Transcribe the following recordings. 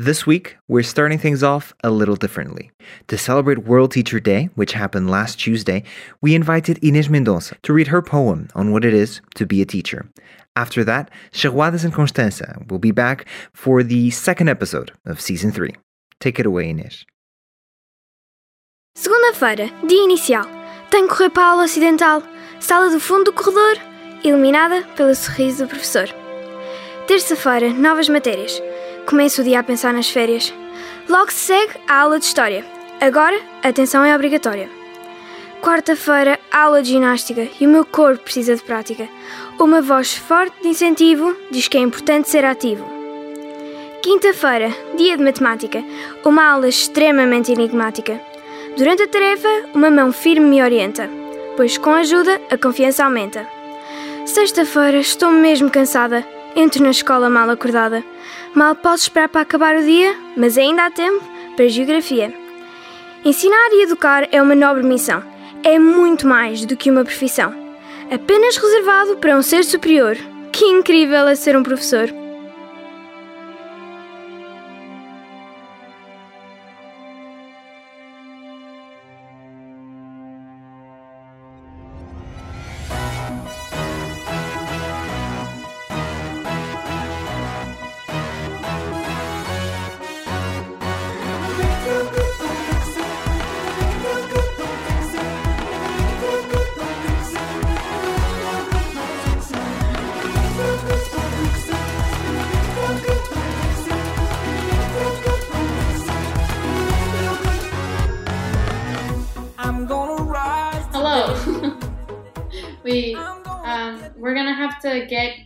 This week, we're starting things off a little differently. To celebrate World Teacher Day, which happened last Tuesday, we invited Inês Mendonça to read her poem on what it is to be a teacher. After that, Charruadas and Constança will be back for the second episode of season 3. Take it away, Inês. Segunda-feira, dia inicial. Tenho que correr para a aula ocidental. Sala do fundo do corredor, iluminada pelo sorriso do professor. Terça-feira, novas matérias. Começo o dia a pensar nas férias. Logo se segue a aula de História. Agora, atenção é obrigatória. Quarta-feira, aula de ginástica e o meu corpo precisa de prática. Uma voz forte de incentivo diz que é importante ser ativo. Quinta-feira, dia de matemática. Uma aula extremamente enigmática. Durante a tarefa, uma mão firme me orienta, pois com ajuda a confiança aumenta. Sexta-feira, estou mesmo cansada. Entro na escola mal acordada. Mal posso esperar para acabar o dia, mas ainda há tempo para a geografia. Ensinar e educar é uma nobre missão. É muito mais do que uma profissão. Apenas reservado para um ser superior. Que incrível é ser um professor!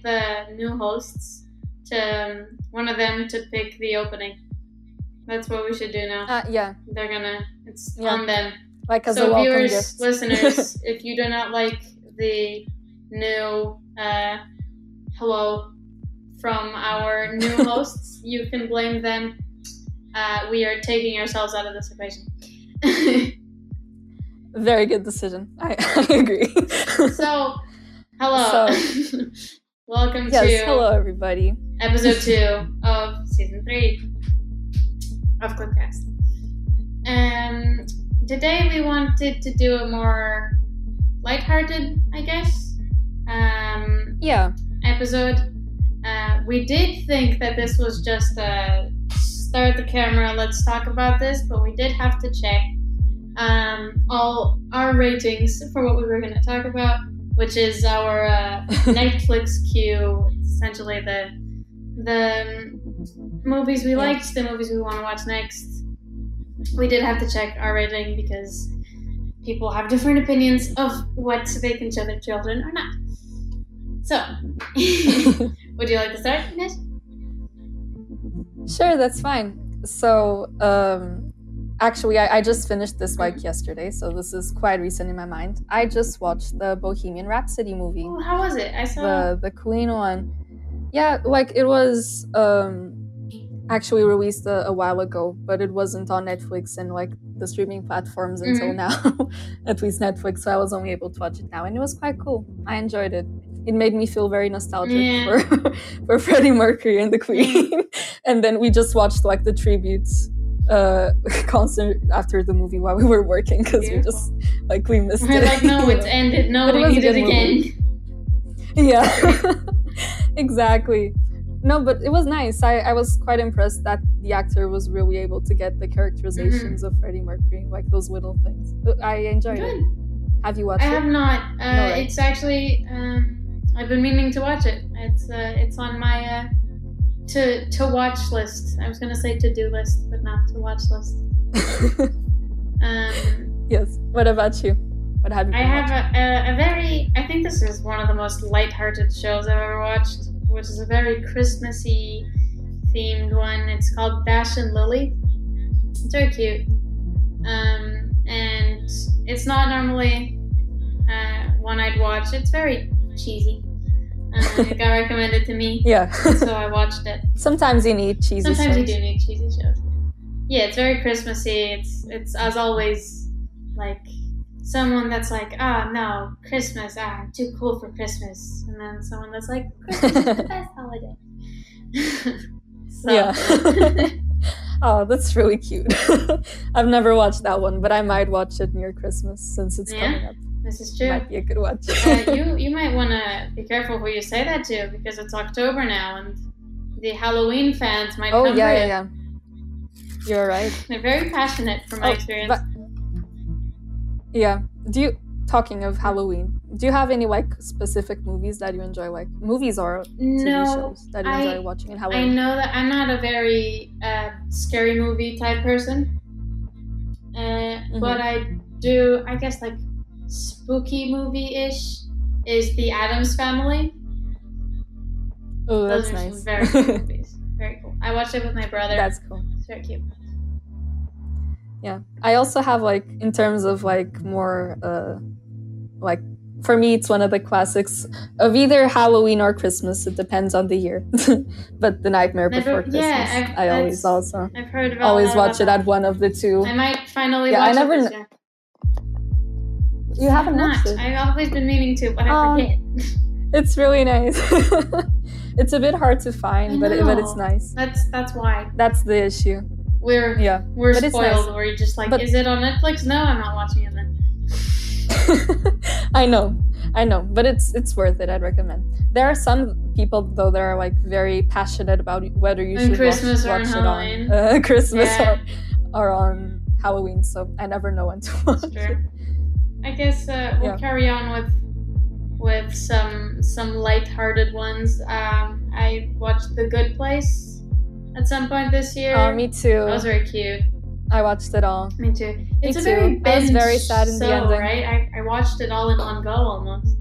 The new hosts to um, one of them to pick the opening. That's what we should do now. Uh, yeah, They're gonna it's Yeah. on them. like as a so welcome viewers, gift. listeners, if you do not like the new uh, hello from our new hosts, you can blame them. Uh, we are taking ourselves out of this equation. Very good decision. I, I agree. so, hello. Welcome yes, to hello everybody. episode two of season three of Clipcast. Um, today we wanted to do a more lighthearted, I guess, um, Yeah, episode. Uh, we did think that this was just a start the camera, let's talk about this, but we did have to check um, all our ratings for what we were going to talk about, which is our uh, Netflix queue, essentially the the um, movies we Yeah. liked, the movies we want to watch next. We did have to check our rating because people have different opinions of what they can show their children or not. So, would you like to start, Inês? sure, that's fine. So, um, actually, I, I just finished this like yesterday, so this is quite recent in my mind. I just watched the Bohemian Rhapsody movie, Oh, how was it? I saw. the the Queen one. Yeah, like it was um, actually released a, a while ago, but it wasn't on Netflix and like the streaming platforms until Mhm. now, at least Netflix. So I was only able to watch it now, and it was quite cool. I enjoyed it. It made me feel very nostalgic Yeah. for for Freddie Mercury and the Queen. and then we just watched like the tributes uh concert after the movie while we were working because we just like we missed We're it. like, no, it's ended. No, But we need it good again. yeah exactly no but it was nice I, I was quite impressed that the actor was really able to get the characterizations of freddie mercury like those little things Uh, i enjoyed it have you watched it? I have not. Uh, No, right. It's actually. Um, I've been meaning to watch it. It's uh, it's on my uh, to to watch list. I was gonna say to do list, but not to watch list. Um, yes what about you what have you I have a, a, a very. I think this is one of the most lighthearted shows I've ever watched, which is a very Christmassy themed one. It's called Dash and Lily. It's very cute, um, and it's not normally uh, one I'd watch. It's very cheesy. Uh, it got recommended to me, yeah so I watched it. sometimes you need cheesy Sometimes you do need cheesy shows. Yeah, it's very Christmassy. It's it's as always like someone that's like, ah no, Christmas, ah, I'm too cool for Christmas, and then someone that's like, Christmas is the best holiday. yeah Oh, that's really cute. I've never watched that one, but I might watch it near Christmas since it's Yeah? coming up. This is true. Might be a good watch. uh, you you might want to be careful who you say that to because it's October now and the Halloween fans might oh yeah, yeah, yeah. You're right. They're very passionate from my Oh, experience. but- Yeah. Do you talking of Halloween? Do you have any like specific movies that you enjoy, like movies or TV no, shows that you I- enjoy watching in Halloween? I know that I'm not a very uh, scary movie type person, uh, Mm-hmm. but I do. I guess like spooky movie ish is The Addams Family. Oh, Those that's nice. very cool movies. Very cool. I watched it with my brother. that's cool. it's very cute. Yeah. I also have like in terms of like more uh like for me it's one of the classics of either Halloween or Christmas. It depends on the year. but The Nightmare Never- Before Christmas. yeah, I've- I always also I've heard about always watch it at one of the two. I might finally Yeah, I never You haven't Not. watched it. I've always been meaning to, but I Um, forget. It's really nice. it's a bit hard to find, but it, but it's nice. That's that's why That's the issue. we're Yeah. we're But spoiled. nice. You're just like, But- is it on Netflix? No, I'm not watching it then. I know. I know, but it's it's worth it. I'd recommend. There are some people though that are like very passionate about whether you On should Christmas watch, watch it on uh, Christmas Yeah. or, or on Halloween. So I never know when to watch it. I guess uh, we'll Yeah. carry on with with some some light-hearted ones. Um, I watched The Good Place at some point this year. Oh, me too. That was very cute. I watched it all. Me too. It's a too. very I was very sad in the ending. right? I, I watched it all in one go almost.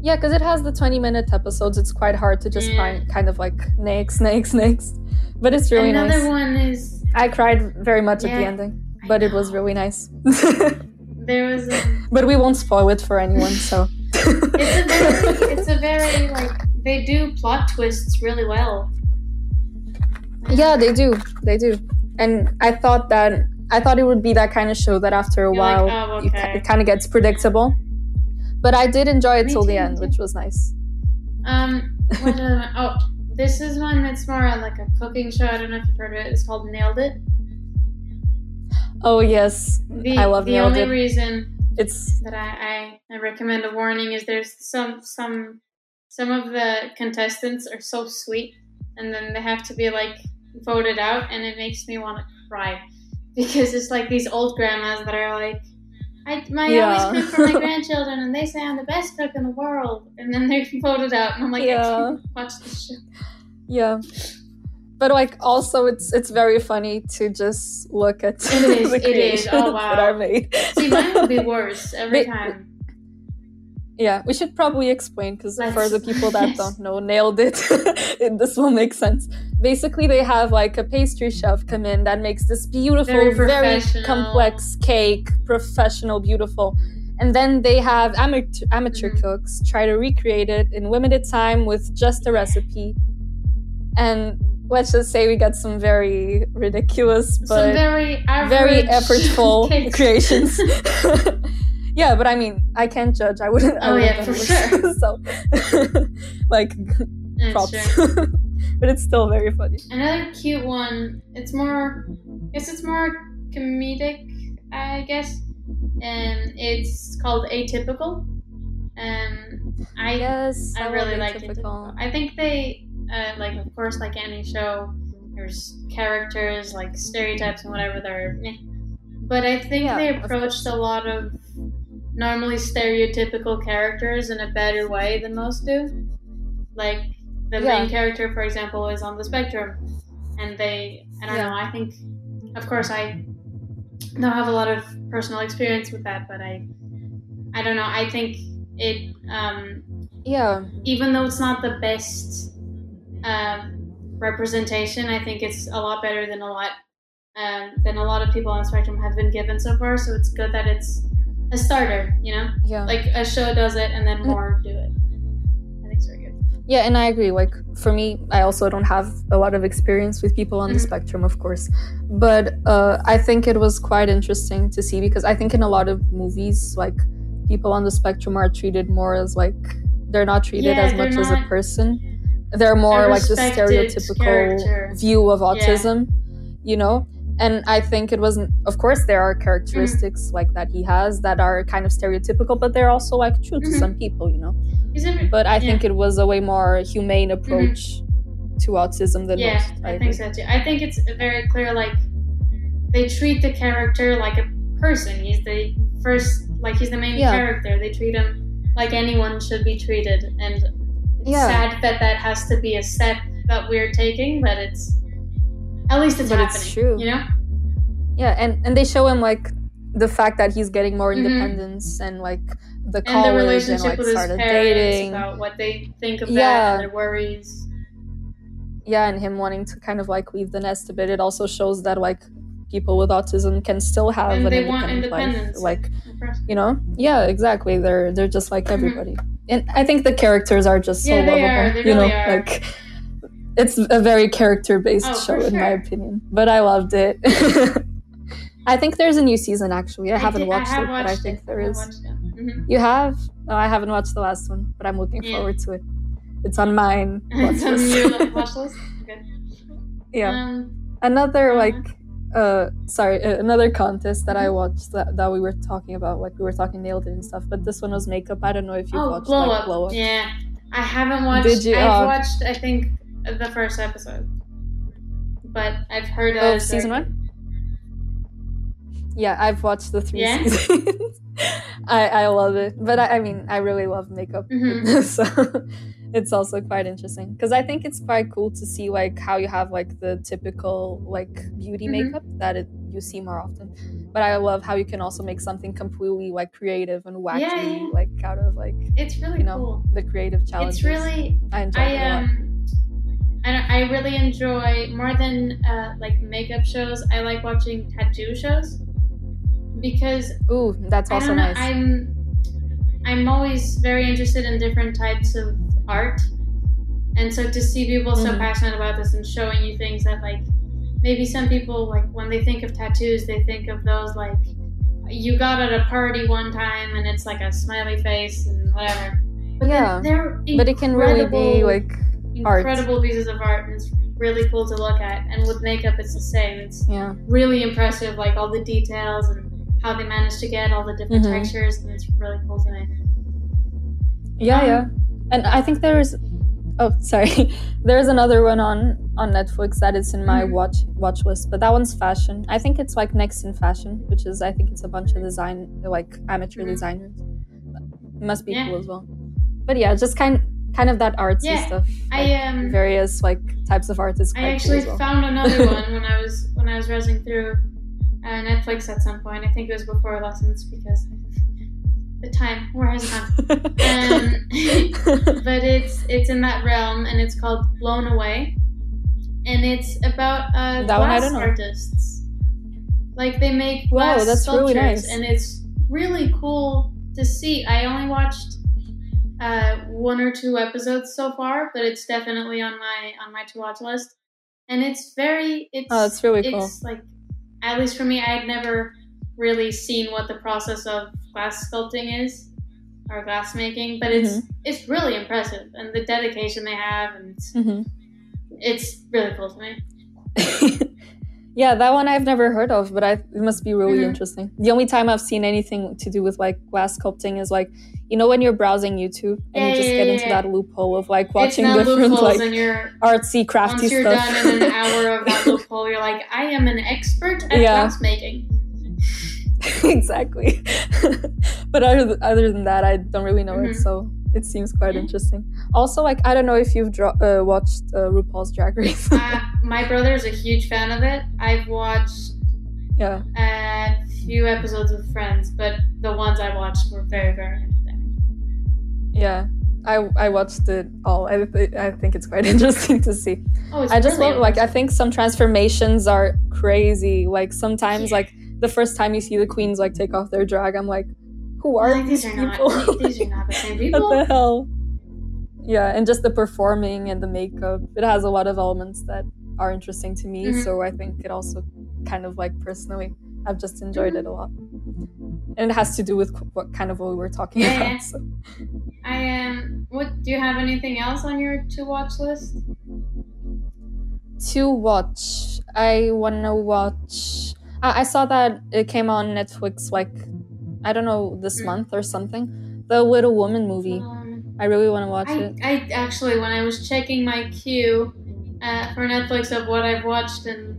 Yeah, because it has the 20 minute episodes. It's quite hard to just Yeah. find kind of like next, next, next. But it's really Another nice. Another one is I cried very much at the ending, but it was really nice. there was a, but we won't spoil it for anyone, so. it's a very it's a very like they do plot twists really well. yeah, they do. They do. And I thought that I thought it would be that kind of show that after a You're like, while oh, you ki- okay. it kind of gets predictable. But I did enjoy it Me till the end, me which was nice. Um, one? oh, this is one that's more like a cooking show. I don't know if you've heard of it. It's called Nailed It. Oh yes, The, I love the only It. reason It's that I, I, I recommend a warning is there's some some some of the contestants are so sweet and then they have to be like voted out and it makes me want to cry because it's like these old grandmas that are like I, my, I Yeah. always cook for my grandchildren and they say I'm the best cook in the world and then they're voted out and I'm like I Yeah. can't watch this show yeah. But like also it's it's very funny to just look at It is, the it is. creations Oh, that are made. see mine would be worse every But- time Yeah, we should probably explain because for the people that yes. don't know, nailed it. This will make sense. Basically, they have like a pastry chef come in that makes this beautiful, Very very, complex cake, professional, beautiful. And then they have amateur, amateur Mhm. cooks try to recreate it in limited time with just a recipe. And let's just say we got some very ridiculous, some but very average very effortful cakes. creations. yeah, but I mean, I can't judge. I wouldn't. I Oh, wouldn't yeah, for it. so, like, That's props. true. but it's still very funny. Another cute one. It's more. I guess it's more comedic. I guess. And it's called Atypical. Um, I Yes, I love really like it. Atypical. I think they, uh, like, of course, like any show, there's characters, like stereotypes and whatever. They're, but I think Yeah, they approached a lot of normally stereotypical characters in a better way than most do. Like the Yeah. main character, for example, is on the spectrum, and they, I don't Yeah. know. I think, of course, I don't have a lot of personal experience with that, but I, I don't know. I think it. Um, Yeah, even though it's not the best um, representation, I think it's a lot better than a lot um, than a lot of people on the spectrum have been given so far. So it's good that it's a starter, you know, yeah, like a show does it and then Mm. more do it. I think it's very good. yeah. And I agree. Like for me, I also don't have a lot of experience with people on the Mhm. spectrum, of course, but uh, I think it was quite interesting to see because I think in a lot of movies, like people on the spectrum are treated more as like they're not treated Yeah, as they're much as a not person. They're more like the stereotypical character. view of autism. you know and i think it wasn't of course there are characteristics like that he has that are kind of stereotypical but they're also like true to Mhm. some people you know but i yeah. think it was a way more humane approach to autism than yeah, most I agree. think so too. I think it's very clear. Like they treat the character like a person. He's the first, like he's the main Yeah. character. They treat him like anyone should be treated, and Yeah. sad that that has to be a step that we're taking. But it's at least it's But happening. it's true. You know? yeah and and they show him like the fact that he's getting more Mhm. independence and like the And the college and relationship like with his parents dating about what they think of Yeah. that and their worries. yeah and him wanting to kind of like leave the nest a bit it also shows that like people with autism can still have And an they want independent independence. life like you know yeah exactly they're they're just like Mhm. everybody and i think the characters are just so Yeah, lovable are. You know are. like it's a very character based Oh, show in my opinion but i loved it i think there's a new season actually i, haven't did- watched have it but i think it. there I is watched. Mhm. you have oh, i haven't watched the last one but i'm looking Yeah. forward to it it's on mine It's on your watch list. Good. yeah Um, another Uh-huh. like uh sorry uh, another contest that i watched that, that we were talking about like we were talking nailed it and stuff but this one was makeup i don't know if you oh, watched glow, like up. glow up Yeah, I haven't watched. Did you? I've Oh. watched. I think the first episode, but I've heard Oh, of season one? yeah i've watched the three Yeah? seasons i i love it but i, I mean i really love makeup Mhm. so it's also quite interesting because i think it's quite cool to see like how you have like the typical like beauty Mhm. makeup that it, you see more often but i love how you can also make something completely like creative and wacky Yeah, yeah. like out of like It's really you know cool. the creative challenge. It's really. i enjoy I it um. I, I really enjoy more than uh, like makeup shows. I like watching tattoo shows because ooh that's also nice I'm I'm always very interested in different types of art, and so to see people so Mhm. passionate about this and showing you things that like maybe some people like when they think of tattoos, they think of those like you got at a party one time and it's like a smiley face and whatever. But Yeah, they're, they're but it can really be incredible- like art. incredible pieces of art, and it's really cool to look at. And with makeup, it's the same. It's yeah really impressive, like all the details and how they managed to get all the different Mhm. textures, and it's really cool to me. Yeah, Um, yeah. And I think there's oh sorry. there's another one on on Netflix that is in my Mhm. watch watch list, but that one's fashion. I think it's like next in fashion, which is I think it's a bunch of design like amateur Mhm. designers. It must be Yeah. cool as well. But yeah, just kind kind of that artsy Yeah, stuff. I like, um various like types of art is I actually cool well. found another one when I was when I was browsing through uh, Netflix at some point. I think it was before lessons because the time where has gone. Um, but it's it's in that realm and it's called Blown Away, and it's about uh, That glass artists. Like they make Wow, glass that's really nice. and it's really cool to see. I only watched uh, one or two episodes so far, but it's definitely on my on my to watch list, and it's very it's oh, it's really cool. it's like at least for me, I had never really seen what the process of glass sculpting is or glass making, but it's Mm-hmm. it's really impressive and the dedication they have, and it's, hmm it's really cool to me. yeah, that one I've never heard of, but I, it must be really Mhm. interesting. The only time I've seen anything to do with like glass sculpting is like, you know, when you're browsing YouTube and Yeah, you just yeah, get yeah, into that loophole of like watching different like artsy, crafty once you're stuff. done in an hour of that loophole, you're like, I am an expert at glass making. exactly. but other, th- other than that, I don't really know Mhm. it, so it seems quite Yeah. interesting. Also, like I don't know if you've dro- uh, watched uh, RuPaul's Drag Race. uh, my brother's a huge fan of it. I've watched yeah. a few episodes with friends, but the ones I watched were very, very entertaining. Yeah, I I watched it all. I th- I think it's quite interesting to see. Oh, it's I just really love like I think some transformations are crazy. Like sometimes like the first time you see the queens like take off their drag, I'm like, who are Like, these these are people? not these are not the same what the hell? Yeah, and just the performing and the makeup. It has a lot of elements that are interesting to me. Mhm. So I think it also kind of like personally, I've just enjoyed Mm-hmm. it a lot. And it has to do with what kind of what we were talking Yeah, about. yeah. So. I um. What do you have anything else on your to watch list? to watch I want to watch. I, I saw that it came on Netflix like I don't know this Mm. month or something. The Little Woman movie. Um, I really want to watch I, it. I actually, when I was checking my queue uh, for Netflix of what I've watched and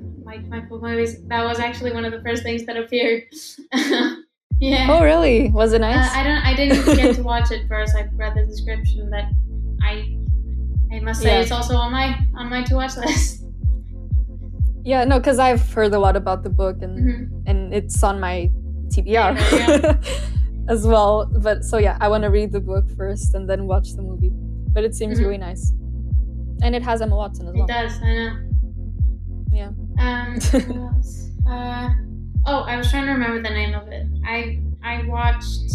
my cool movies, that was actually one of the first things that appeared. yeah. Oh really? Was it Uh, nice? I don't. I didn't get to watch it first. I read the description, but I, I must say Yeah. it's also on my on my to watch list. Yeah, no, because I've heard a lot about the book and Mhm. and it's on my TBR Yeah, as well. But so yeah, I want to read the book first and then watch the movie. But it seems Mhm. really nice, and it has Emma Watson as It well. It does. I know. Yeah. Um. what else? Uh. Oh, I was trying to remember the name of it. I I watched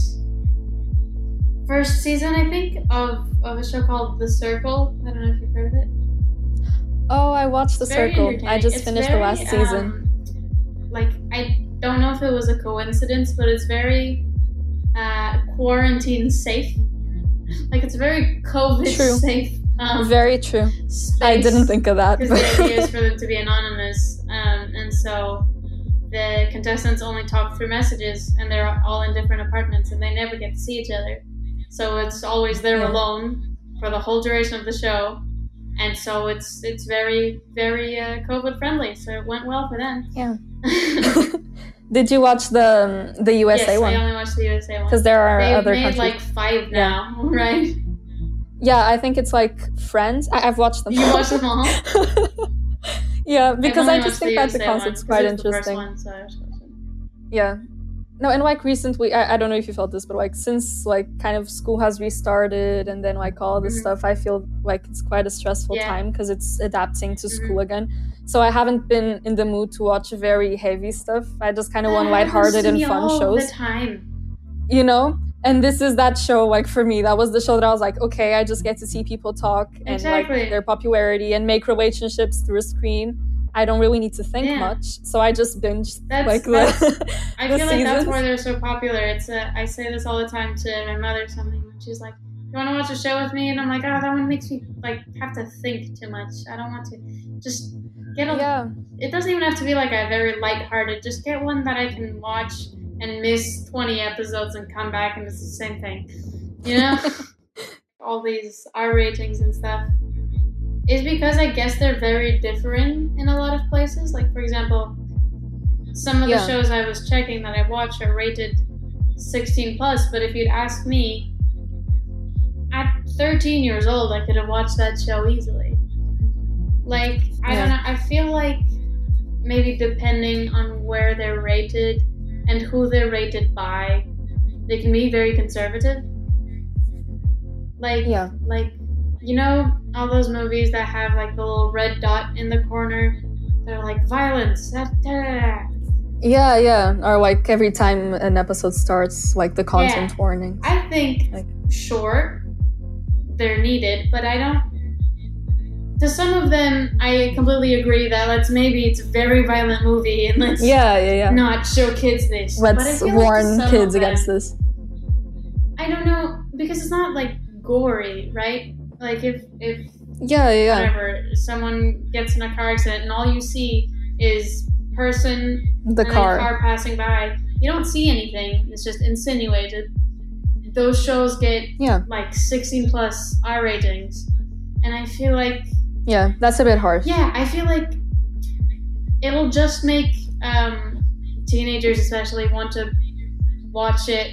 first season, I think, of of a show called The Circle. I don't know if you've heard of it. Oh, I watched The very Circle. I just It's finished the last season. um, like I don't know if it was a coincidence, but it's very uh, quarantine safe. Like it's very COVID True. safe. Um, Very true. I didn't think of that. because the idea is for them to be anonymous, um, and so the contestants only talk through messages, and they're all in different apartments, and they never get to see each other. So it's always they're Yeah. alone for the whole duration of the show, and so it's it's very very uh, COVID friendly. So it went well for them. Yeah. Did you watch the the USA I one? only watched the USA one. Because there are They've other made countries. like five Yeah. now, right? yeah, I think it's like Friends. I- I've watched them. You watched them all. yeah, because I just think that the USA one, concept's 'cause quite it the first interesting. one, so I. Yeah. No, and like recently, I, I don't know if you felt this, but like since like kind of school has restarted and then like all this Mhm. stuff, I feel like it's quite a stressful Yeah. time because it's adapting to Mhm. school again. So I haven't been in the mood to watch very heavy stuff. I just kind of want lighthearted and fun shows, The time. you know? And this is that show, like for me, that was the show that I was like, okay, I just get to see people talk and Exactly. like their popularity and make relationships through a screen. I don't really need to think Yeah. much, so I just binge like that's- the, I the feel like that's why they're so popular. It's uh, I say this all the time to my mother. Something when she's like, "You want to watch a show with me?" And I'm like, "Oh, that one makes me like have to think too much. I don't want to. Just get a. yeah. It doesn't even have to be like a very light-hearted. Just get one that I can watch and miss 20 episodes and come back and it's the same thing. You know, all these R ratings and stuff. Is because I guess they're very different in a lot of places. Like for example, some of Yeah. the shows I was checking that I watch are rated 16 plus, but if you'd asked me at 13 years old, I could have watched that show easily. Like, I don't know, I feel like maybe depending on where they're rated and who they're rated by, they can be very conservative. Like, Yeah. like you know all those movies that have like the little red dot in the corner that are like violence da, da. Yeah, yeah. Or like every time an episode starts, like the content warning. i think Like- sure they're needed but i don't to some of them i completely agree that let's maybe it's a very violent movie and let's Yeah, yeah, yeah. not show kids this Let's feel like warn kids against this. i don't know because it's not like gory right like if if Yeah, yeah, whatever someone gets in a car accident and all you see is person The car. car passing by you don't see anything it's just insinuated those shows get Yeah, like 16 plus r ratings and i feel like yeah. That's a bit harsh. yeah i feel like it'll just make um, teenagers especially want to watch it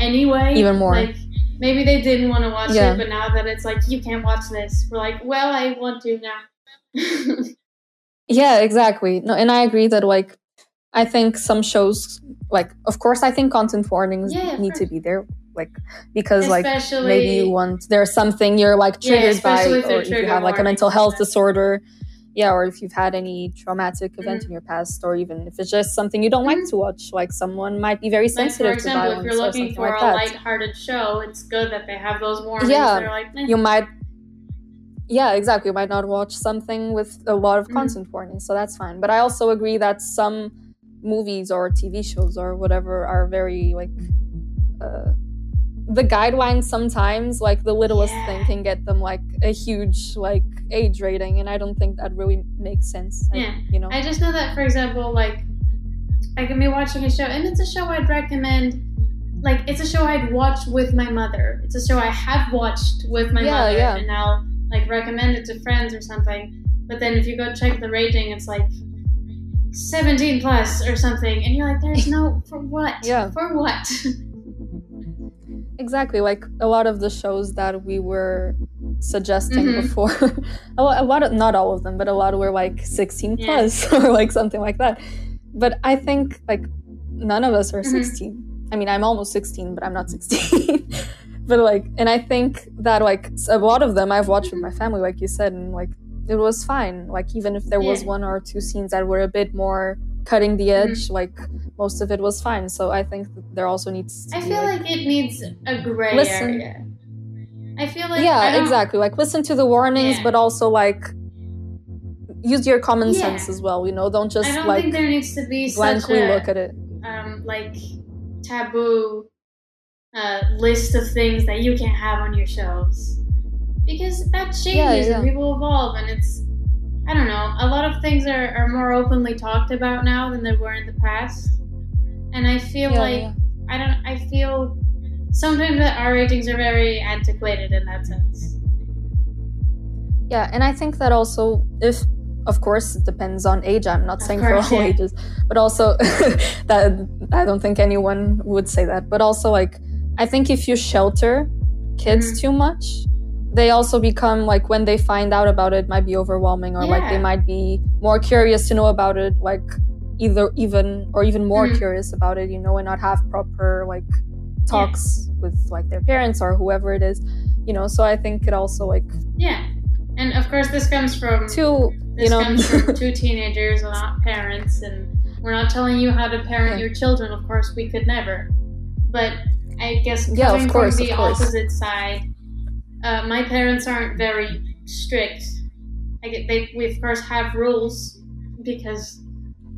anyway Even more. like maybe they didn't want to watch Yeah. it but now that it's like you can't watch this we're like well i want to now Yeah, exactly. No, and I agree that like I think some shows like of course I think content warnings Yeah, need to be there like because like maybe you want there's something you're like Yeah, triggered by especially if they're or if you have like a mental health disorder yeah or if you've had any traumatic event Mhm. in your past or even if it's just something you don't like Mhm. to watch like someone might be very sensitive like for sensitive to example if violence you're looking for like a that light-hearted show it's good that they have those warnings Yeah, like eh. you might yeah exactly you might not watch something with a lot of Mhm. content warnings so that's fine but i also agree that some movies or tv shows or whatever are very like uh the guidelines sometimes like the littlest Yeah. thing can get them like a huge like age rating and i don't think that really makes sense I- Yeah. you know I just know that, for example, like I can be watching a show, and it's a show I'd recommend. Like it's a show I'd watch with my mother. It's a show I have watched with my Yeah, mother, yeah. and I'll like recommend it to friends or something. But then if you go check the rating, it's like 17 plus or something, and you're like, "There's no for what? Yeah. for what?" exactly like a lot of the shows that we were suggesting Mhm. before a, lot, a lot of not all of them but a lot were like 16 Yeah. plus or like something like that but i think like none of us are Mhm. 16 i mean i'm almost 16 but i'm not 16 but like and i think that like a lot of them i've watched with my family like you said and like it was fine like even if there was one or two scenes that were a bit more cutting the Mm-hmm. edge like most of it was fine so i think that there also needs to I feel like, like it needs a gray Listen. area. I feel like yeah exactly like listen to the warnings Yeah. but also like use your common Yeah. sense as well you know don't just I don't like think there needs to be blankly a look at it um, like taboo uh, list of things that you can't have on your shows because that changes Yeah, yeah. and people evolve and it's I don't know a lot of things are, are more openly talked about now than they were in the past and I feel Yeah, like. I don't I feel sometimes that our ratings are very antiquated in that sense yeah and i think that also if of course it depends on age i'm not Of saying course, for all yeah. ages but also that i don't think anyone would say that but also like i think if you shelter kids Mhm. too much they also become like when they find out about it might be overwhelming or like they might be more curious to know about it like either even or even more Mhm. curious about it you know and not have proper like talks with like their parents or whoever it is you know so i think it also like yeah and of course this comes from two This you know comes from two teenagers, and not parents, and we're not telling you how to parent Yeah. your children. Of course, we could never. But I guess Yeah, of course, from the of course. opposite side, uh, my parents aren't very strict. I get they we of course have rules because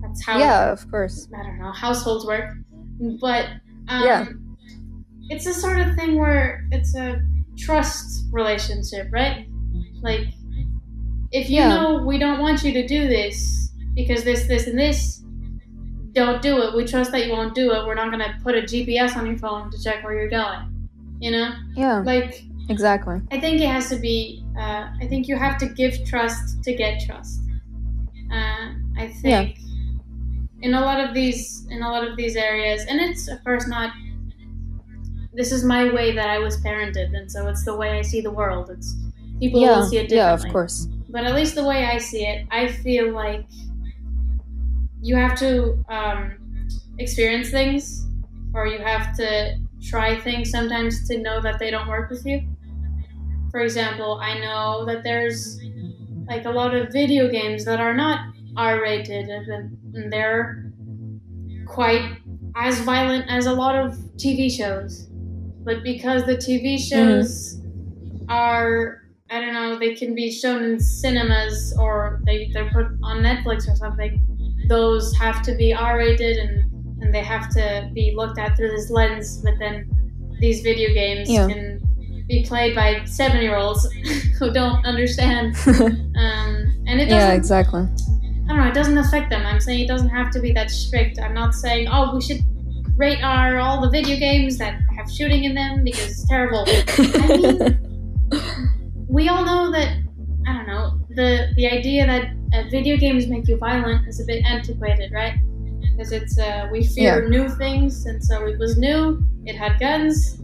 that's how yeah of course I don't know households work. But um, Yeah. it's a sort of thing where it's a trust relationship, right? Like if you Yeah. know we don't want you to do this because this, this, and this, don't do it. We trust that you won't do it. We're not gonna put a GPS on your phone to check where you're going. You know, yeah like exactly I think it has to be. Uh, I think you have to give trust to get trust. Uh, I think in a lot of these in a lot of these areas, and it's of course not. This is my way that I was parented, and so it's the way I see the world. It's people yeah will see it differently. yeah of course But at least the way I see it, I feel like you have to um, experience things, or you have to try things sometimes to know that they don't work with you. For example, I know that there's like a lot of video games that are not R rated, and they're quite as violent as a lot of TV shows. But because the TV mm. shows are, I don't know, they can be shown in cinemas or they, they're put on Netflix or something, those have to be R rated and, and they have to be looked at through this lens. But then these video games Yeah. can be played by seven year olds who don't understand. Um, and it doesn't yeah exactly I don't know, it doesn't affect them. I'm saying it doesn't have to be that strict. I'm not saying, oh, we should rate our all the video games that have shooting in them because it's terrible. I mean, we all know that I don't know the the idea that uh, video games make you violent is a bit antiquated, right? Because it's uh, we fear new things, and so it was new. It had guns,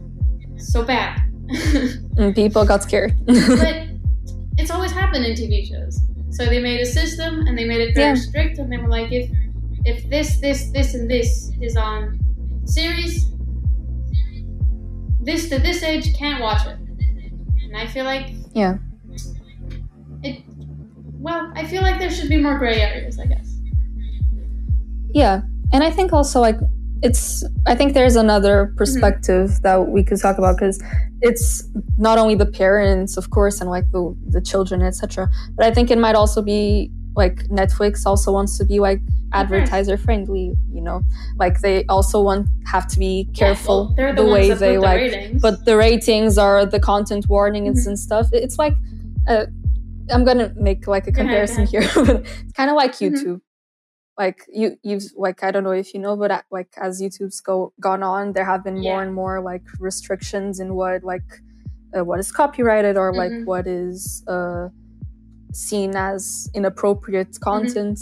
so bad. and people got scared but it's always happened in TV shows. So they made a system and they made it very Yeah. strict, and they were like, if if this, this, this, and this is on series, this to this age can't watch it. And I feel like yeah it. Well, I feel like there should be more gray areas. I guess. yeah and i think also like it's i think there's another perspective that we could talk about because it's not only the parents of course and like the, the children etc but i think it might also be like netflix also wants to be like advertiser friendly. You know, like they also want have to be careful Yeah, well, the, the, way they put the like but the ratings are the content warnings Mhm. and stuff. It's like uh, I'm gonna make like a Go ahead, go comparison here. it's kind of like Mhm. YouTube. Like you, you've like I don't know if you know, but uh, like as YouTube's go gone on, there have been more and more like restrictions in what like uh, what is copyrighted or like Mhm. what is uh, seen as inappropriate Mm-hmm. content.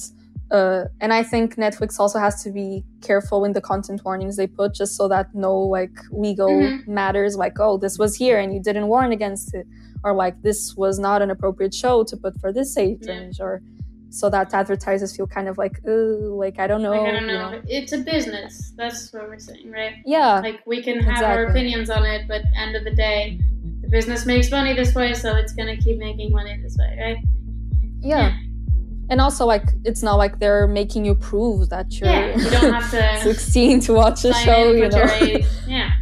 Uh, and I think Netflix also has to be careful in the content warnings they put, just so that no like legal Mhm. matters, like oh this was here and you didn't warn against it, or like this was not an appropriate show to put for this age Yeah. range, or so that advertisers feel kind of like oh like I don't know, like, I don't you know. It's a business. That's what we're saying, right? yeah, Like we can have our opinions on it, but end of the day, the business makes money this way, so it's gonna keep making money this way, right? yeah. And also, like, it's not like they're making you prove that you're Yeah, you don't have to 16 to watch a show, in, you know. Yeah.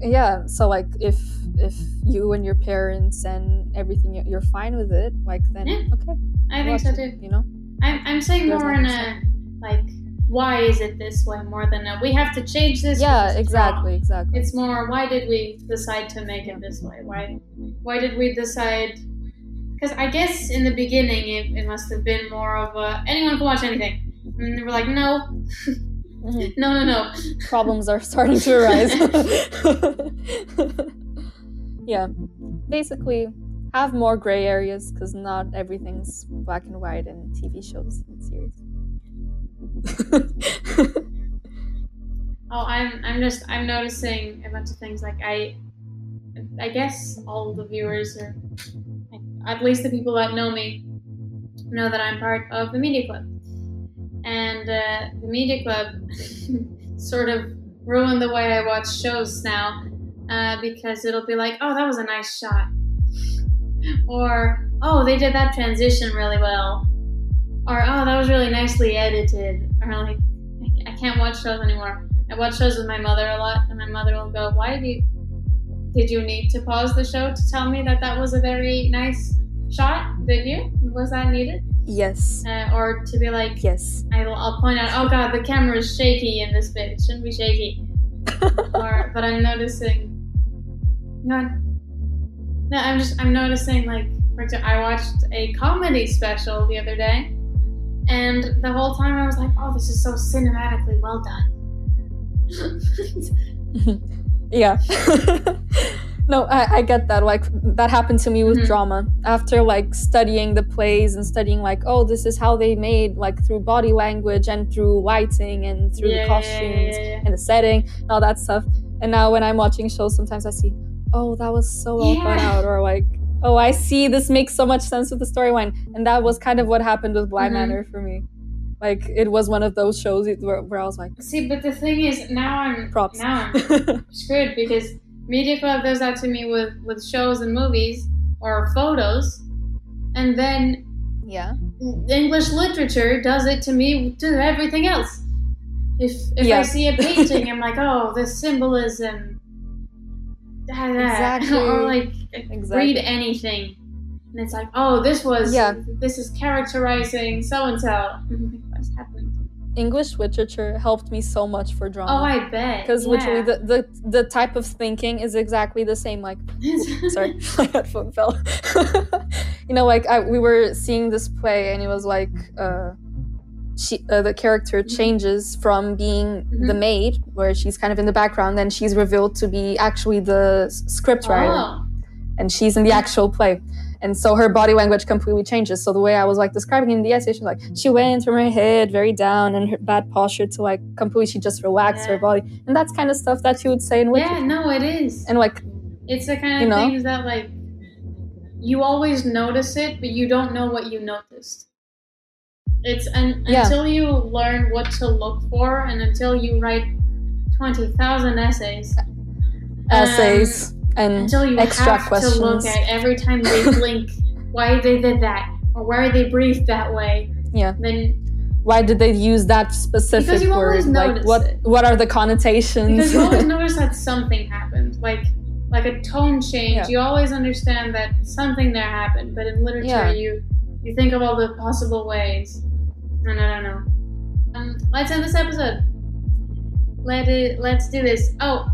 yeah so like if if you and your parents and everything you- you're fine with it like then Yeah, okay I think so it, too. you know I'm, I'm saying There's more in a like, why is it this way more than a, we have to change this. yeah exactly wrong. exactly It's more why did we decide to make it this way? Why why did we decide? Because I guess in the beginning it, it must have been more of a anyone can watch anything, and they were like, no, Mhm. no, no, no. problems are starting to arise yeah. Basically have more gray areas because not everything's black and white in tv shows and series. Oh, I'm I'm just I'm noticing a bunch of things. Like I, I guess all the viewers or at least the people that know me, know that I'm part of the media club, and uh, the media club sort of ruined the way I watch shows now, uh, because it'll be like, oh, that was a nice shot, or oh, they did that transition really well, or oh, that was really nicely edited, or like I- I can't watch shows anymore. I watch shows with my mother a lot, and my mother will go, "Why do you, did you need to pause the show to tell me that that was a very nice shot? Did you? Was that needed?" yes Uh, or to be like, yes I'll, I'll point out, "Oh God, the camera is shaky in this bit. It shouldn't be shaky." or, but I'm noticing. No, no, I'm just I'm noticing like, for example, I watched a comedy special the other day, and the whole time I was like, "Oh, this is so cinematically well done." yeah no I, I get that like that happened to me with Mhm. drama after like studying the plays and studying like oh this is how they made like through body language and through lighting and through Yeah, the costumes yeah, yeah. and the setting and all that stuff and now when i'm watching shows sometimes i see oh that was so well thought out or like oh i see this makes so much sense with the storyline and that was kind of what happened with blind Mhm. manor for me like it was one of those shows where, where i was like See, but the thing is, now I'm props now I'm screwed because Media Club does that to me with with shows and movies or photos, and then yeah English literature does it to me to everything else. If if Yeah. I see a painting, I'm like, oh, the symbolism. Da, Exactly. or like Exactly. read anything, and it's like, oh, this was Yeah. this is characterizing so and so. What's happening? English literature helped me so much for drama. Oh, I bet. because yeah. literally the, the the type of thinking is exactly the same. Like, sorry, my headphone fell. you know, like I, we were seeing this play, and it was like uh, she uh, the character changes from being the Mhm. maid, where she's kind of in the background, and she's revealed to be actually the s- script writer Oh. and she's in the actual play. And so her body language completely changes. So the way I was like describing in the essay, she's like she went from her head very down and her bad posture to like completely she just relaxed her body. And that's kind of stuff that you would say in literature. Yeah, no, it is. And like It's the kind of You know? things that like you always notice it, but you don't know what you noticed. It's un- Yeah. until you learn what to look for, and until you write twenty thousand essays, essays um, and until you extra have questions. to look at every time they blink why they did that or why they breathed that way. Yeah. Then why did they use that specific Because you word? always Like notice what it. what are the connotations? because you always notice that something happened, like like a tone change. Yeah. You always understand that something there happened. But in literature, Yeah. you you think of all the possible ways, and I don't know. Um, let's end this episode. Let it. Let's do this. Oh,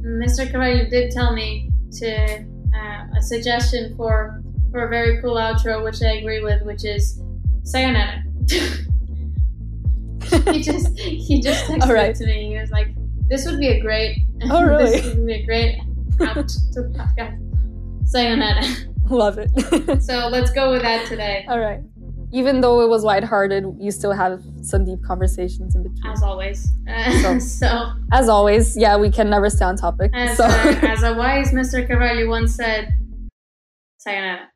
Mr. Carvalho did tell me to uh, a suggestion for for a very cool outro, which I agree with, which is sayonara. he just he just texted right. it to me. He was like, "This would be a great. Oh, really? this would be a great out to podcast. Sayonara." Love it. So let's go with that today, All right. Even though it was lighthearted, you still have some deep conversations in between. as always. Uh, So- so As always, yeah, we can never stay on topic. As, so uh, as a wise Mr. Carvalho once said, sayonara.